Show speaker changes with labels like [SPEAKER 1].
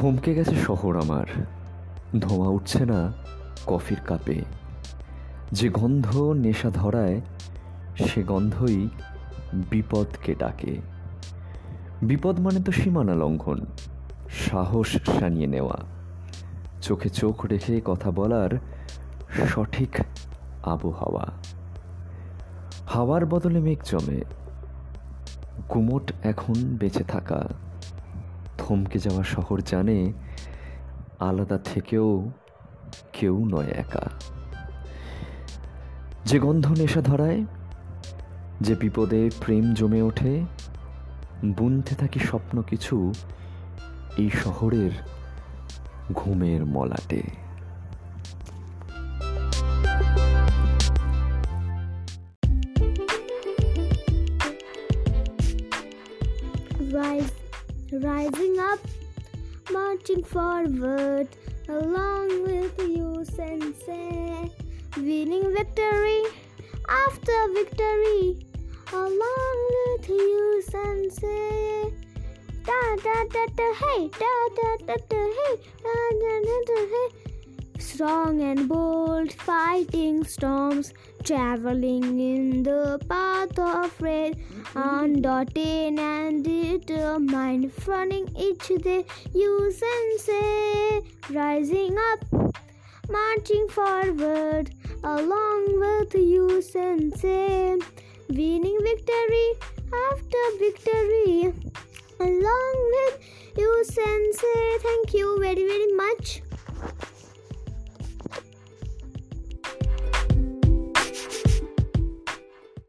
[SPEAKER 1] থমকে গেছে শহর আমার। ধোঁয়া উঠছে না কফির কাপে। যে গন্ধ নেশা ধরায়, সে গন্ধই বিপদকে ডাকে। বিপদ মানে তো সীমানা লঙ্ঘন, সাহস সানিয়ে নেওয়া। চোখে চোখ রেখে কথা বলার সঠিক আবহাওয়া। হাওয়ার বদলে মেঘ জমে। গুমট এখন বেঁচে থাকা। থমকে যাওয়া শহর জানে আলাদা থেকেও কেউ নয় একা। যে গন্ধ নেশা ধরায় যে বিপদে প্রেম জমে ওঠে বুনতে থাকি স্বপ্ন কিছু এই শহরের ঘুমের মলাটে।
[SPEAKER 2] Rise, rising up, marching forward, along with you, Sensei. Winning victory after victory, along with you, Sensei. Da da da da hey, da da da da hey, da da da da hey. Strong and bold, fighting storms, traveling in the path of red, mm-hmm. undaunted and determined, running each day, you sensei, rising up, marching forward, along with you sensei, winning victory after victory, along with you sensei. Thank you very very much.